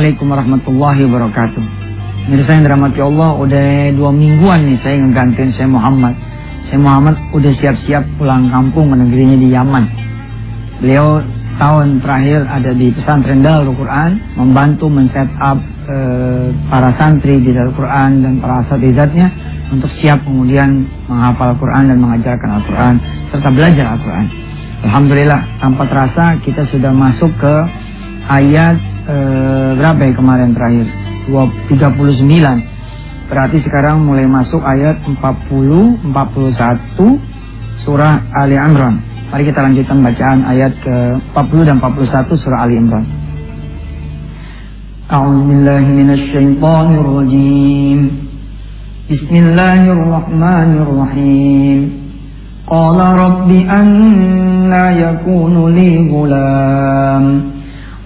Assalamualaikum warahmatullahi wabarakatuh. Mirsa yang dirahmati Allah, udah dua mingguan nih saya ngegantiin saya Muhammad. Saya Muhammad udah siap-siap pulang kampung menegerinya di Yaman. Beliau tahun terakhir ada di pesantren Darul Quran, membantu men-set up e, para santri di Darul Quran dan para asatizatnya untuk siap kemudian menghafal Quran dan mengajarkan Al-Quran serta belajar Al-Quran. Alhamdulillah tanpa terasa kita sudah masuk ke ayat e, berapa ya kemarin terakhir? 39 Berarti sekarang mulai masuk ayat 40, 41 surah Ali Imran. Mari kita lanjutkan bacaan ayat ke 40 dan 41 surah Ali Imran. أعوذ بالله من الشيطان الرجيم بسم الله الرحمن الرحيم قال رب أنا يكون لي غلام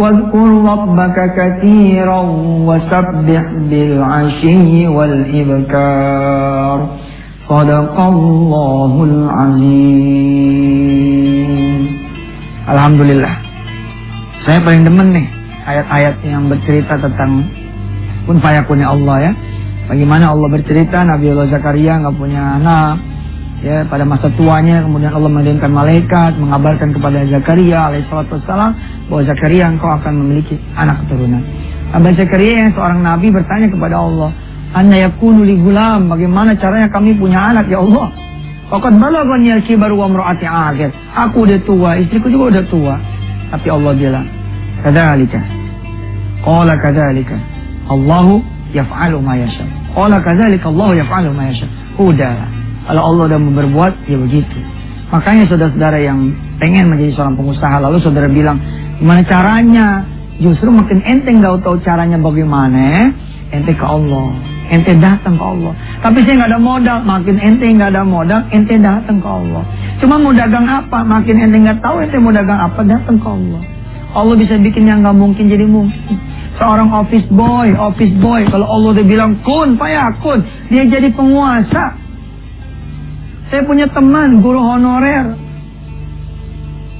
واذكر ربك كثيرا وسبح بالعشي والإبكار صدق الله العظيم Alhamdulillah Saya paling demen nih Ayat-ayat yang bercerita tentang Kun fayakunnya Allah ya Bagaimana Allah bercerita Nabi Allah Zakaria nggak punya anak ya pada masa tuanya kemudian Allah mengirimkan malaikat mengabarkan kepada Zakaria alaihissalam bahwa Zakaria engkau akan memiliki anak keturunan. Nabi Zakaria yang seorang nabi bertanya kepada Allah, "Anna yakunu li gulam? Bagaimana caranya kami punya anak ya Allah?" Faqad balaghani al-kibar wa imra'ati akhir. Aku udah tua, istriku juga udah tua. Tapi Allah bilang, "Kadzalika." Qala kadzalika. Allahu yaf'alu ma yasha. Qala kadzalika Allahu yaf'alu ma yasha. Udahlah. Kalau Allah sudah berbuat, ya begitu. Makanya saudara-saudara yang pengen menjadi seorang pengusaha, lalu saudara bilang, gimana caranya? Justru makin ente nggak tahu caranya bagaimana, ente ke Allah. Ente datang ke Allah. Tapi saya nggak ada modal, makin ente nggak ada modal, ente datang ke Allah. Cuma mau dagang apa? Makin ente nggak tahu ente mau dagang apa, datang ke Allah. Allah bisa bikin yang nggak mungkin jadi mungkin. Seorang office boy, office boy, kalau Allah udah bilang kun, payakun, dia jadi penguasa. Saya punya teman guru honorer.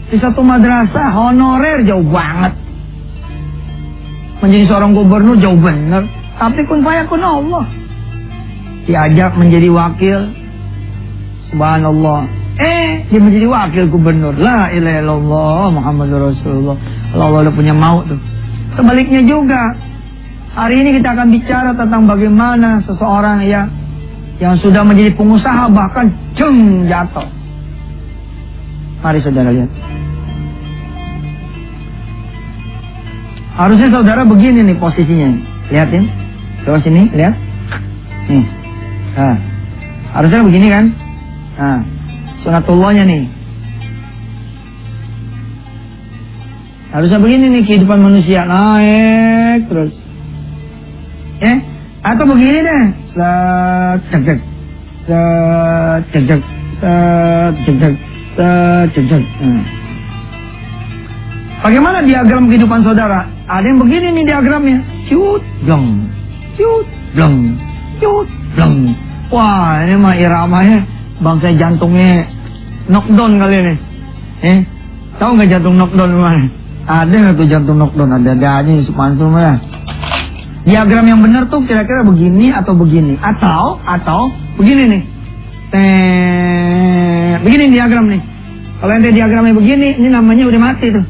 Di satu madrasah honorer jauh banget. Menjadi seorang gubernur jauh bener. Tapi kun kun Allah. Diajak menjadi wakil. Subhanallah. Eh, dia menjadi wakil gubernur. La ilaha illallah Muhammad Rasulullah. Allah, Allah udah punya maut tuh. Sebaliknya juga. Hari ini kita akan bicara tentang bagaimana seseorang ya yang sudah menjadi pengusaha bahkan jeng jatuh. Mari saudara lihat. Harusnya saudara begini nih posisinya. Lihatin. Coba sini, lihat. Nih. Nah. Harusnya begini kan? Nah. Sunatullahnya nih. Harusnya begini nih kehidupan manusia. Naik terus. Eh? Atau begini deh. Cek, cek. Cek, cek. Cek. Hmm. Bagaimana diagram kehidupan saudara? Ada yang begini nih diagramnya. Cut, blong. Cut, blong. Cut, blong. Wah, ini mah iramanya bangsa jantungnya knockdown kali ini. Eh, tahu nggak jantung knockdown mana? Ada nggak tuh jantung knockdown? Ada-ada aja Subhanallah ya. Diagram yang benar tuh kira-kira begini atau begini atau atau begini nih. Teh, begini diagram nih. Kalau ente diagramnya begini, ini namanya udah mati tuh.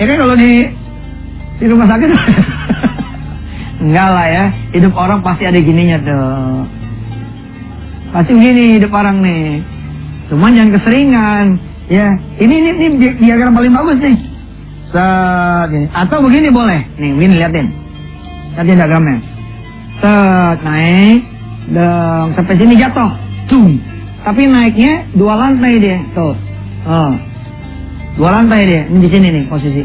Ya kan kalau di di rumah sakit enggak lah ya. Hidup orang pasti ada gininya tuh. Pasti begini hidup orang nih. Cuman jangan keseringan. Ya, ini ini, ini diagram paling bagus nih. Set. Atau begini boleh. Nih, ini liatin. Nanti diagramnya. Set, naik. Dong, sampai sini jatuh. Cung. Tapi naiknya dua lantai dia. Tuh. Oh. Dua lantai dia. Ini di sini nih posisi.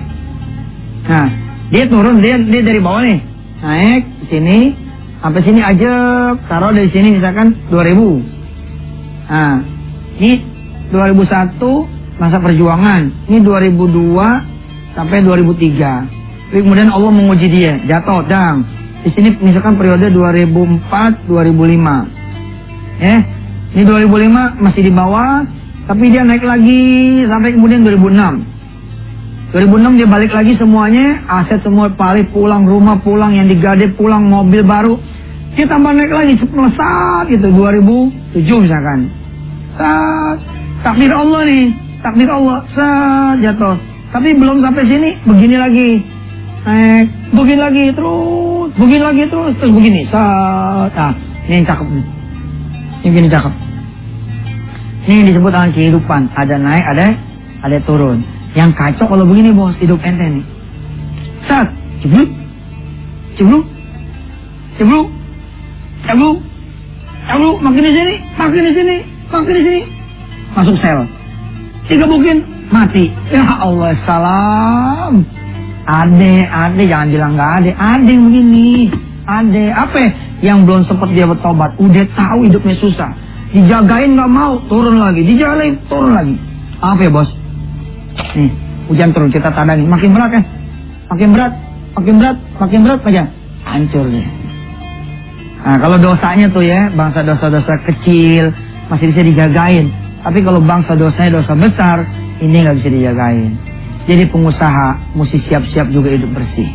Nah, dia turun, dia dia dari bawah nih. Naik di sini. Sampai sini aja, taruh dari sini misalkan 2000. Nah, ini 2001 masa perjuangan. Ini 2002 sampai 2003. Kemudian Allah menguji dia, jatuh, dang. Di sini misalkan periode 2004 2005. Eh, ini 2005 masih di bawah, tapi dia naik lagi sampai kemudian 2006. 2006 dia balik lagi semuanya, aset semua balik pulang rumah pulang yang digade pulang mobil baru. Dia tambah naik lagi saat gitu 2007 misalkan. Saat takdir Allah nih, takdir Allah saat jatuh. Tapi belum sampai sini begini lagi. Naik, begini lagi terus, begini lagi terus, terus begini. Saat, nah, ini yang cakep nih. Ini gini cakep. Ini yang disebut dengan kehidupan. Ada naik, ada ada turun. Yang kacau kalau begini bos, hidup ente nih. Sat, cebluk, cebluk, cebluk, cebluk, cebluk, makin di sini, makin di sini, makin di sini, masuk sel. Tiga mungkin mati. Ya Allah, salam. Ade, ade, jangan bilang nggak ade, ade begini, ade, apa ya? yang belum sempat dia bertobat, udah tahu hidupnya susah, dijagain nggak mau, turun lagi, dijagain, turun lagi. Apa ya bos? Nih, hujan turun kita tanda nih, makin berat kan? Makin berat, makin berat, makin berat aja. Hancur dia. Nah, kalau dosanya tuh ya, bangsa dosa-dosa kecil masih bisa dijagain. Tapi kalau bangsa dosanya dosa besar, ini nggak bisa dijagain. Jadi pengusaha mesti siap-siap juga hidup bersih.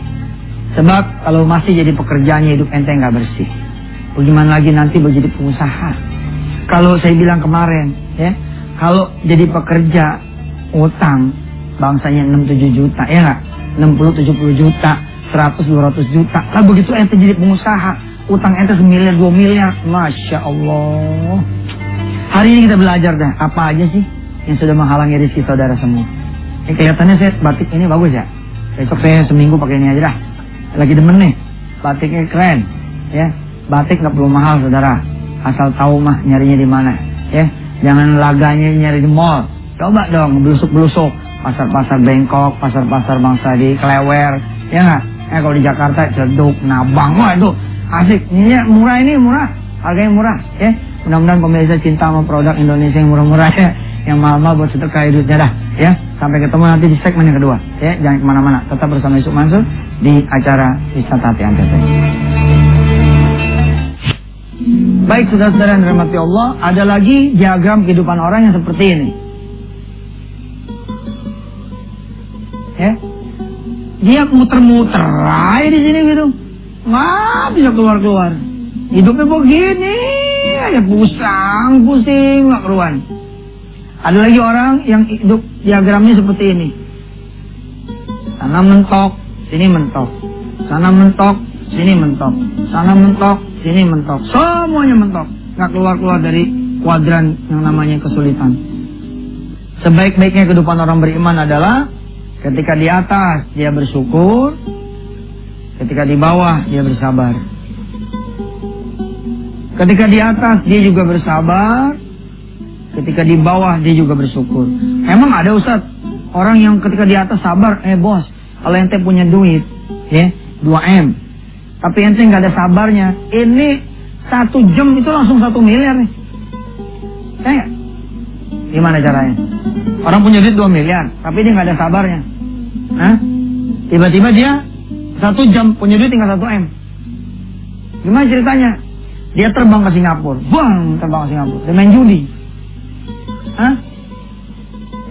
Sebab kalau masih jadi pekerjaannya hidup ente nggak bersih. Bagaimana lagi nanti jadi pengusaha? Kalau saya bilang kemarin, ya, kalau jadi pekerja utang bangsanya 6-7 juta ya nggak 60-70 juta 100-200 juta lah begitu ente jadi pengusaha utang ente semiliar dua miliar Masya Allah hari ini kita belajar dah apa aja sih yang sudah menghalangi rezeki saudara semua ini kelihatannya saya batik ini bagus ya. Besok saya seminggu pakai ini aja dah. Lagi demen nih. Batiknya keren ya. Batik nggak perlu mahal saudara. Asal tahu mah nyarinya di mana ya. Jangan laganya nyari di mall. Coba dong belusuk-belusuk. Pasar-pasar Bengkok, pasar-pasar bangsa di Klewer, ya nggak? Eh kalau di Jakarta Ceduk, Nabang, wah itu asik. Ini ya, murah ini murah, harganya murah, ya. Mudah-mudahan pemirsa cinta sama produk Indonesia yang murah-murah ya, yang mahal-mahal buat sedekah hidupnya dah, ya. Sampai ketemu nanti di segmen yang kedua, ya. Jangan ke mana-mana, tetap bersama Yusuf Mansur di acara Wisata Hati Anda. Baik saudara-saudara yang dirahmati Allah, ada lagi diagram kehidupan orang yang seperti ini. ya dia muter-muter aja di sini gitu nggak bisa keluar-keluar hidupnya begini aja pusang pusing nggak keruan ada lagi orang yang hidup diagramnya seperti ini. Sana mentok sini mentok. Sana mentok sini mentok. Sana mentok sini mentok. Semuanya mentok. Nggak keluar-keluar dari kuadran yang namanya kesulitan. Sebaik-baiknya kehidupan orang beriman adalah Ketika di atas dia bersyukur, ketika di bawah dia bersabar. Ketika di atas dia juga bersabar, ketika di bawah dia juga bersyukur. Emang ada Ustaz, orang yang ketika di atas sabar, eh bos, kalau ente punya duit, ya, 2M. Tapi ente nggak ada sabarnya, ini satu jam itu langsung satu miliar nih. Saya Gimana caranya? Orang punya duit 2 miliar, tapi dia nggak ada sabarnya. Tiba-tiba dia satu jam punya duit tinggal satu M. Gimana ceritanya? Dia terbang ke Singapura. Bang, terbang ke Singapura. Dia main judi. Hah?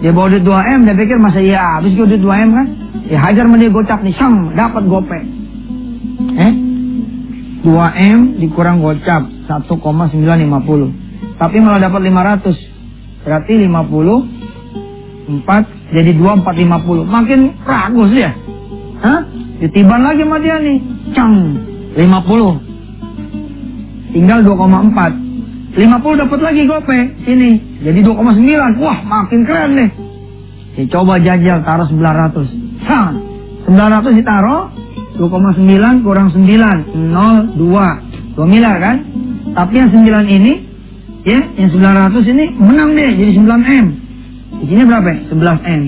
Dia bawa duit 2 M, dia pikir masa iya habis gue duit 2 M kan? Ya hajar sama dia gocap nih, sang, dapat gope. Eh? 2 M dikurang gocap 1,950. Tapi malah dapat 500. Berarti 50 4 jadi 2450. Makin ragus ya. Hah? Ditiban lagi sama dia nih. Cang. 50. Tinggal 2,4. 50 dapat lagi gope. Sini. Jadi 2,9. Wah, makin keren nih. Dicoba jajal taruh 900. Sang. 900 ditaruh 2,9 kurang 9 0 2 2 miliar kan tapi yang 9 ini ya yang 900 ini menang deh jadi 9 M di sini berapa? 11 M.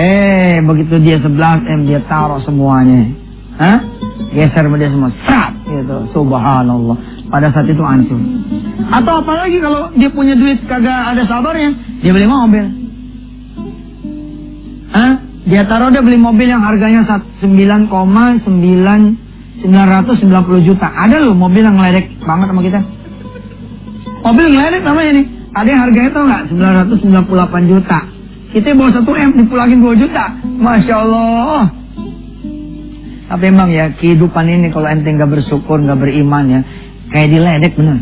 Eh, begitu dia 11 M dia taruh semuanya. Hah? Geser dia semua. Serat gitu. Subhanallah. Pada saat itu hancur. Atau apalagi kalau dia punya duit kagak ada sabarnya, dia beli mobil. Hah? Dia taruh dia beli mobil yang harganya 9,990 juta. Ada loh mobil yang ngeledek banget sama kita. Mobil ngeledek namanya nih. Ada yang harganya tau nggak? 998 juta. Kita bawa 1 M dipulangin 2 juta. Masya Allah. Tapi emang ya kehidupan ini kalau ente nggak bersyukur, nggak beriman ya, kayak diledek bener.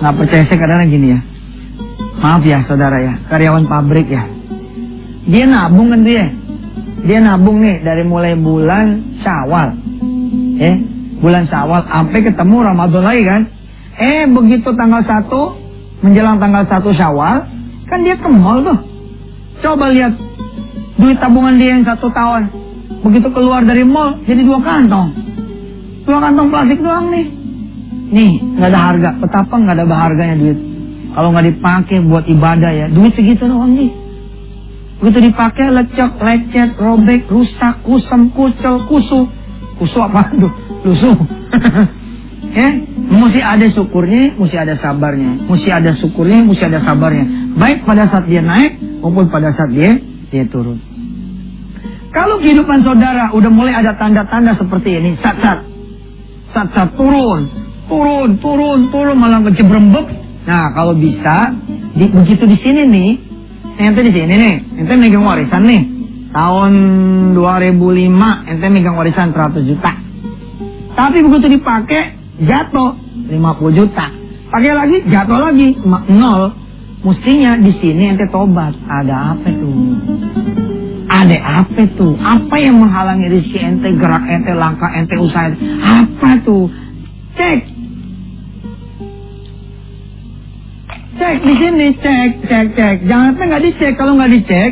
Nggak percaya saya kadang gini ya. Maaf ya saudara ya, karyawan pabrik ya. Dia nabung kan dia. Dia nabung nih dari mulai bulan Syawal. Eh, bulan Syawal sampai ketemu Ramadan lagi kan. Eh, begitu tanggal 1 menjelang tanggal 1 Syawal, kan dia ke mall tuh. Coba lihat duit tabungan dia yang satu tahun. Begitu keluar dari mall, jadi dua kantong. Dua kantong plastik doang nih. Nih, nggak ada harga. Betapa nggak ada berharganya duit. Kalau nggak dipakai buat ibadah ya, duit segitu doang nih. Begitu dipakai lecek, lecet, robek, rusak, kusam, kucel, kusu. Kusu apa tuh? Lusuh. ya, mesti ada syukurnya, mesti ada sabarnya. Mesti ada syukurnya, mesti ada sabarnya. Baik pada saat dia naik maupun pada saat dia dia turun. Kalau kehidupan saudara udah mulai ada tanda-tanda seperti ini, sat-sat, sat-sat turun, turun, turun, turun malah kecebrembek. Nah, kalau bisa, di, begitu di sini nih, ente di sini nih, ente megang warisan nih. Tahun 2005 ente megang warisan 100 juta. Tapi begitu dipakai jatuh 50 juta. Pakai lagi jatuh lagi nol. Mestinya di sini ente tobat. Ada apa tuh? Ada apa tuh? Apa yang menghalangi rezeki ente, gerak ente, langkah ente, usaha? Apa tuh? Cek. Cek di sini, cek, cek, cek. Jangan sampai nggak dicek. Kalau nggak dicek,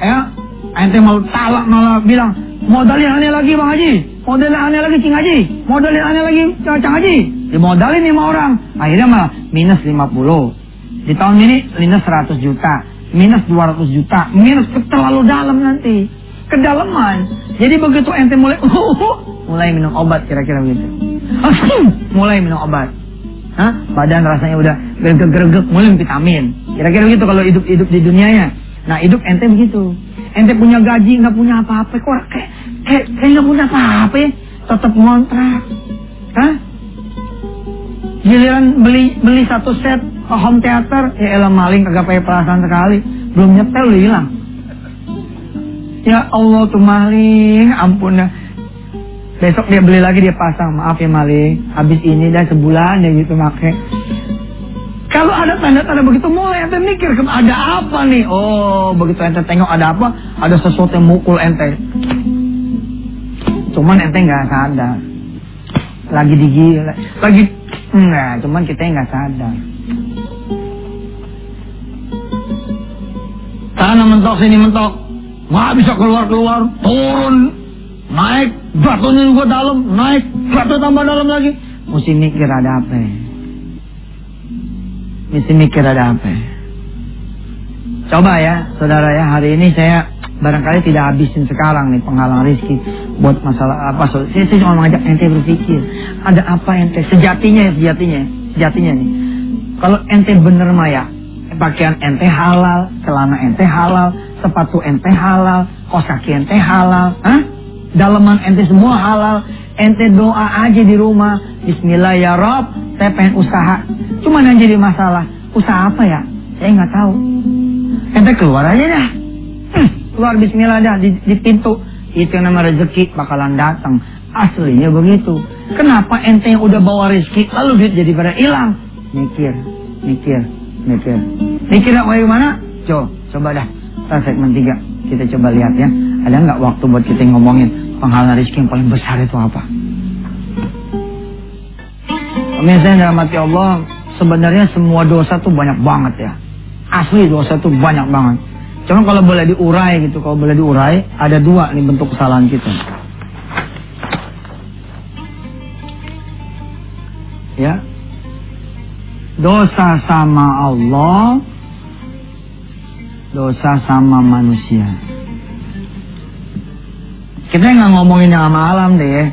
ya, ente mau talak malah bilang, modalin aneh lagi bang Haji, modalin aneh lagi cing Haji, modalin aneh lagi cang Haji. Dimodalin nih sama orang. Akhirnya malah minus 50. Di tahun ini minus 100 juta minus 200 juta, minus terlalu dalam nanti. Kedalaman. Jadi begitu ente mulai, mulai minum obat kira-kira begitu. mulai minum obat. Hah? Badan rasanya udah gergek-gergek, mulai vitamin. Kira-kira begitu kalau hidup-hidup di dunianya. Nah hidup ente begitu. Ente punya gaji, nggak punya apa-apa. Kok kayak kayak kayak nggak punya apa-apa ya? Tetap ngontrak. Hah? Giliran beli beli satu set home theater, ya elah maling kagak pakai perasaan sekali. Belum nyetel udah hilang. Ya Allah tuh maling, ampun. Besok dia beli lagi dia pasang, maaf ya maling. Habis ini dah sebulan ya gitu make. Kalau ada tanda-tanda begitu mulai ente mikir ada apa nih? Oh, begitu ente tengok ada apa? Ada sesuatu yang mukul ente. Cuman ente nggak sadar. Lagi digigil, lagi Enggak, cuman kita nggak sadar. Tanah mentok sini mentok, nggak bisa keluar keluar, turun, naik, batunya juga dalam, naik, batu tambah dalam lagi. Mesti mikir ada apa? Mesti mikir ada apa? Coba ya, saudara ya, hari ini saya barangkali tidak habisin sekarang nih penghalang rizki buat masalah apa. So saya, saya cuma mengajak ente berpikir ada apa ente? Sejatinya ya sejatinya sejatinya nih. Kalau ente bener maya pakaian ente halal celana ente halal sepatu ente halal kos kaki ente halal Hah? daleman ente semua halal. Ente doa aja di rumah Bismillah ya Rob saya pengen usaha. Cuma yang jadi masalah usaha apa ya? Saya nggak tahu. Ente keluar aja dah keluar bismillah dah di, di pintu. Itu yang nama rezeki bakalan datang. Aslinya begitu. Kenapa ente yang udah bawa rezeki lalu duit jadi pada hilang? Mikir mikir mikir. Mikir mau mana? Coba coba dah. Kita segmen tiga kita coba lihat ya. Ada nggak waktu buat kita ngomongin penghalang rezeki yang paling besar itu apa? Pemirsa yang dalam hati Allah sebenarnya semua dosa tuh banyak banget ya. Asli dosa tuh banyak banget Cuma kalau boleh diurai gitu, kalau boleh diurai, ada dua nih bentuk kesalahan kita. Ya. Dosa sama Allah, dosa sama manusia. Kita nggak ngomongin yang sama alam deh,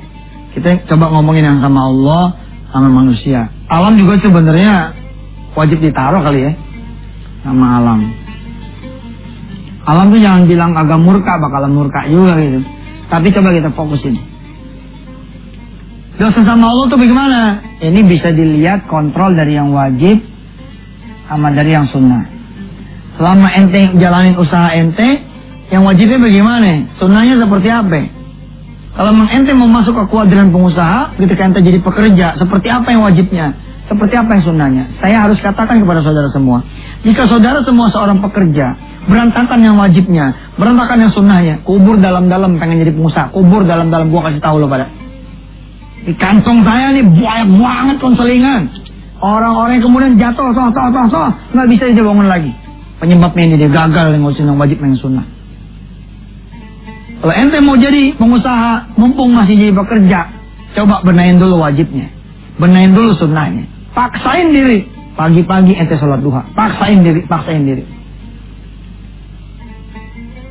Kita coba ngomongin yang sama Allah, sama manusia. Alam juga sebenarnya wajib ditaruh kali ya. Sama alam. Alam tuh jangan bilang agak murka, bakalan murka juga gitu. Tapi coba kita fokusin. Dosa sama Allah tuh bagaimana? Ini bisa dilihat kontrol dari yang wajib sama dari yang sunnah. Selama ente jalanin usaha ente, yang wajibnya bagaimana? Sunnahnya seperti apa? Kalau ente mau masuk ke kuadran pengusaha, ketika ente jadi pekerja, seperti apa yang wajibnya? Seperti apa yang sunnahnya? Saya harus katakan kepada saudara semua. Jika saudara semua seorang pekerja, berantakan yang wajibnya, berantakan yang sunnahnya, kubur dalam-dalam pengen jadi pengusaha, kubur dalam-dalam gua kasih tahu lo pada. Di kantong saya nih banyak banget konselingan. Orang-orang yang kemudian jatuh, soh, soh, soh, soh, nggak bisa dia bangun lagi. Penyebabnya ini dia gagal ngurusin yang wajib yang sunnah. Kalau ente mau jadi pengusaha, mumpung masih jadi pekerja, coba benain dulu wajibnya. Benain dulu sunnahnya. Paksain diri. Pagi-pagi ente sholat duha. Paksain diri, paksain diri.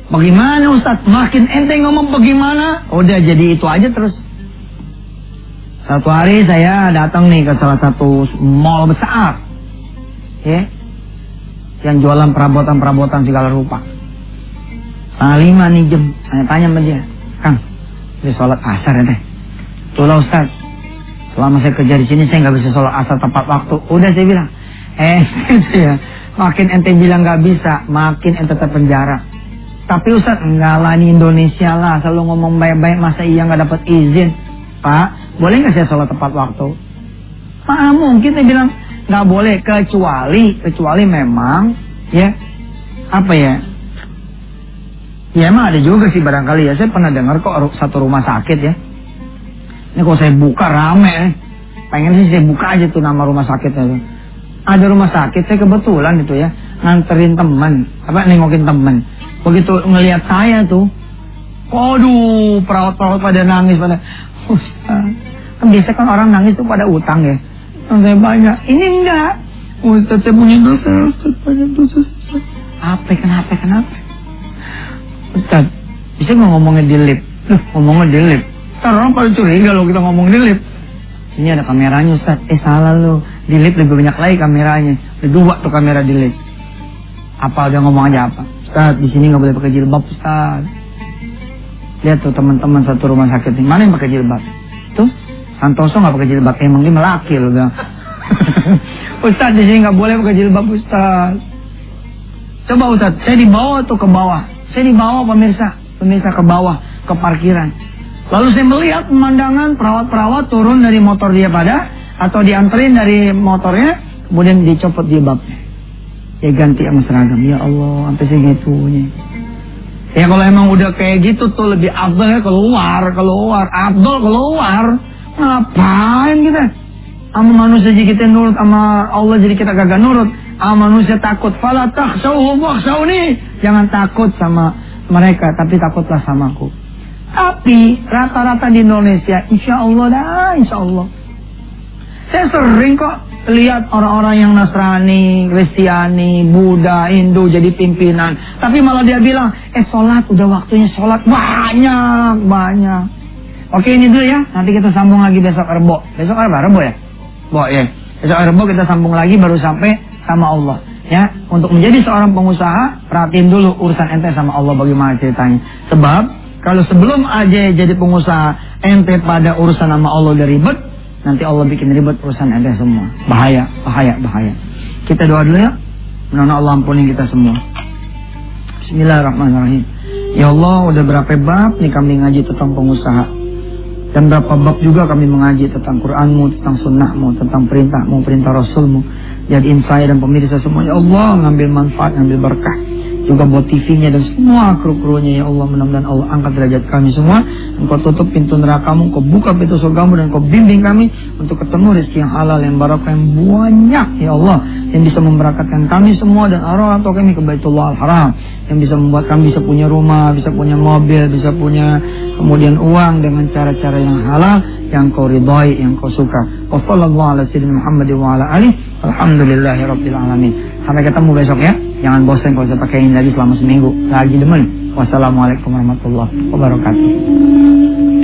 Bagaimana Ustaz? Makin ente ngomong bagaimana, udah jadi itu aja terus. Satu hari saya datang nih ke salah satu mall besar. Ya. Yang jualan perabotan-perabotan segala rupa. Tanggal lima nih jam. Saya tanya sama dia. Kang, ini sholat asar ya teh. Itulah Ustaz. Selama saya kerja di sini saya nggak bisa sholat asar tepat waktu. Udah saya bilang. Eh, gitu ya. Makin ente bilang nggak bisa, makin ente terpenjara. Tapi Ustaz, enggak lah ini Indonesia lah. Selalu ngomong baik-baik, masa iya nggak dapat izin. Pak, boleh nggak saya sholat tepat waktu? Pak, mungkin saya bilang nggak boleh kecuali kecuali memang ya apa ya Ya emang ada juga sih barangkali ya. Saya pernah dengar kok satu rumah sakit ya. Ini kalau saya buka rame eh. Pengen sih saya buka aja tuh nama rumah sakitnya tuh. Ada rumah sakit saya kebetulan itu ya. Nganterin teman. Apa nengokin teman. Begitu ngelihat saya tuh. Waduh perawat-perawat pada nangis pada. Ustaz. Kan biasa kan orang nangis tuh pada utang ya. Saya banyak. Ini enggak. Ustaz saya punya dosa. Ustaz banyak dosa. Apa kenapa kenapa? Ustaz, bisa ngomongnya di lip? Loh, ngomongnya di lip. Orang pada curiga kalau kita ngomong di lip. Ini ada kameranya Ustaz. Eh salah lo. Di lip lebih banyak lagi kameranya. Ada dua tuh kamera di lip. Apa udah ngomong aja apa? Ustaz, di sini nggak boleh pakai jilbab Ustaz. Lihat tuh teman-teman satu rumah sakit ini. Mana yang pakai jilbab? Tuh, Santoso nggak pakai jilbab. Emang dia melaki loh. Ustaz di sini nggak boleh pakai jilbab Ustaz. Coba Ustaz, saya dibawa tuh ke bawah saya dibawa pemirsa, pemirsa ke bawah, ke parkiran. Lalu saya melihat pemandangan perawat-perawat turun dari motor dia pada, atau dianterin dari motornya, kemudian dicopot jilbabnya. Ya ganti sama seragam, ya Allah, sampai segitunya. Ya kalau emang udah kayak gitu tuh lebih abdul ya keluar, keluar, abdul keluar. Ngapain kita? Sama manusia jadi kita nurut, sama Allah jadi kita gagal nurut. Sama manusia takut. Fala takhshawhum wakhshawni. Jangan takut sama mereka, tapi takutlah samaku. Tapi rata-rata di Indonesia, insya Allah dah, insya Allah. Saya sering kok lihat orang-orang yang Nasrani, Kristiani, Buddha, Hindu jadi pimpinan. Tapi malah dia bilang, eh sholat, udah waktunya sholat. Banyak, banyak. Oke ini dulu ya, nanti kita sambung lagi besok Rebo. Besok apa? Rebo ya? Bo ya. Besok Rebo kita sambung lagi baru sampai sama Allah. Ya, untuk menjadi seorang pengusaha, perhatiin dulu urusan ente sama Allah bagaimana ceritanya. Sebab kalau sebelum aja jadi pengusaha, ente pada urusan sama Allah udah ribet, nanti Allah bikin ribet urusan ente semua. Bahaya, bahaya, bahaya. Kita doa dulu ya. Mudah Allah ampuni kita semua. Bismillahirrahmanirrahim. Ya Allah, udah berapa bab nih kami ngaji tentang pengusaha. Dan berapa bab juga kami mengaji tentang Quranmu, tentang sunnahmu, tentang perintahmu, perintah Rasulmu jadiin saya dan pemirsa semua ya Allah ngambil manfaat ngambil berkah juga buat TV-nya dan semua kru-krunya ya Allah mudah-mudahan Allah angkat derajat kami semua. Engkau tutup pintu nerakamu engkau buka pintu surgamu dan engkau bimbing kami untuk ketemu rezeki yang halal yang barakah yang banyak ya Allah yang bisa memberakatkan kami semua dan arwah atau kami ke Baitullah Al-Haram. Yang bisa membuat kami bisa punya rumah bisa punya mobil bisa punya kemudian uang dengan cara-cara yang halal yang kau ridhai yang kau suka wa sallallahu ala sayyidina Muhammad wa ala alihi alhamdulillahi rabbil alamin sampai ketemu besok ya Jangan bosan kalau saya pakai ini lagi selama seminggu. Lagi demen. Wassalamualaikum warahmatullahi wabarakatuh.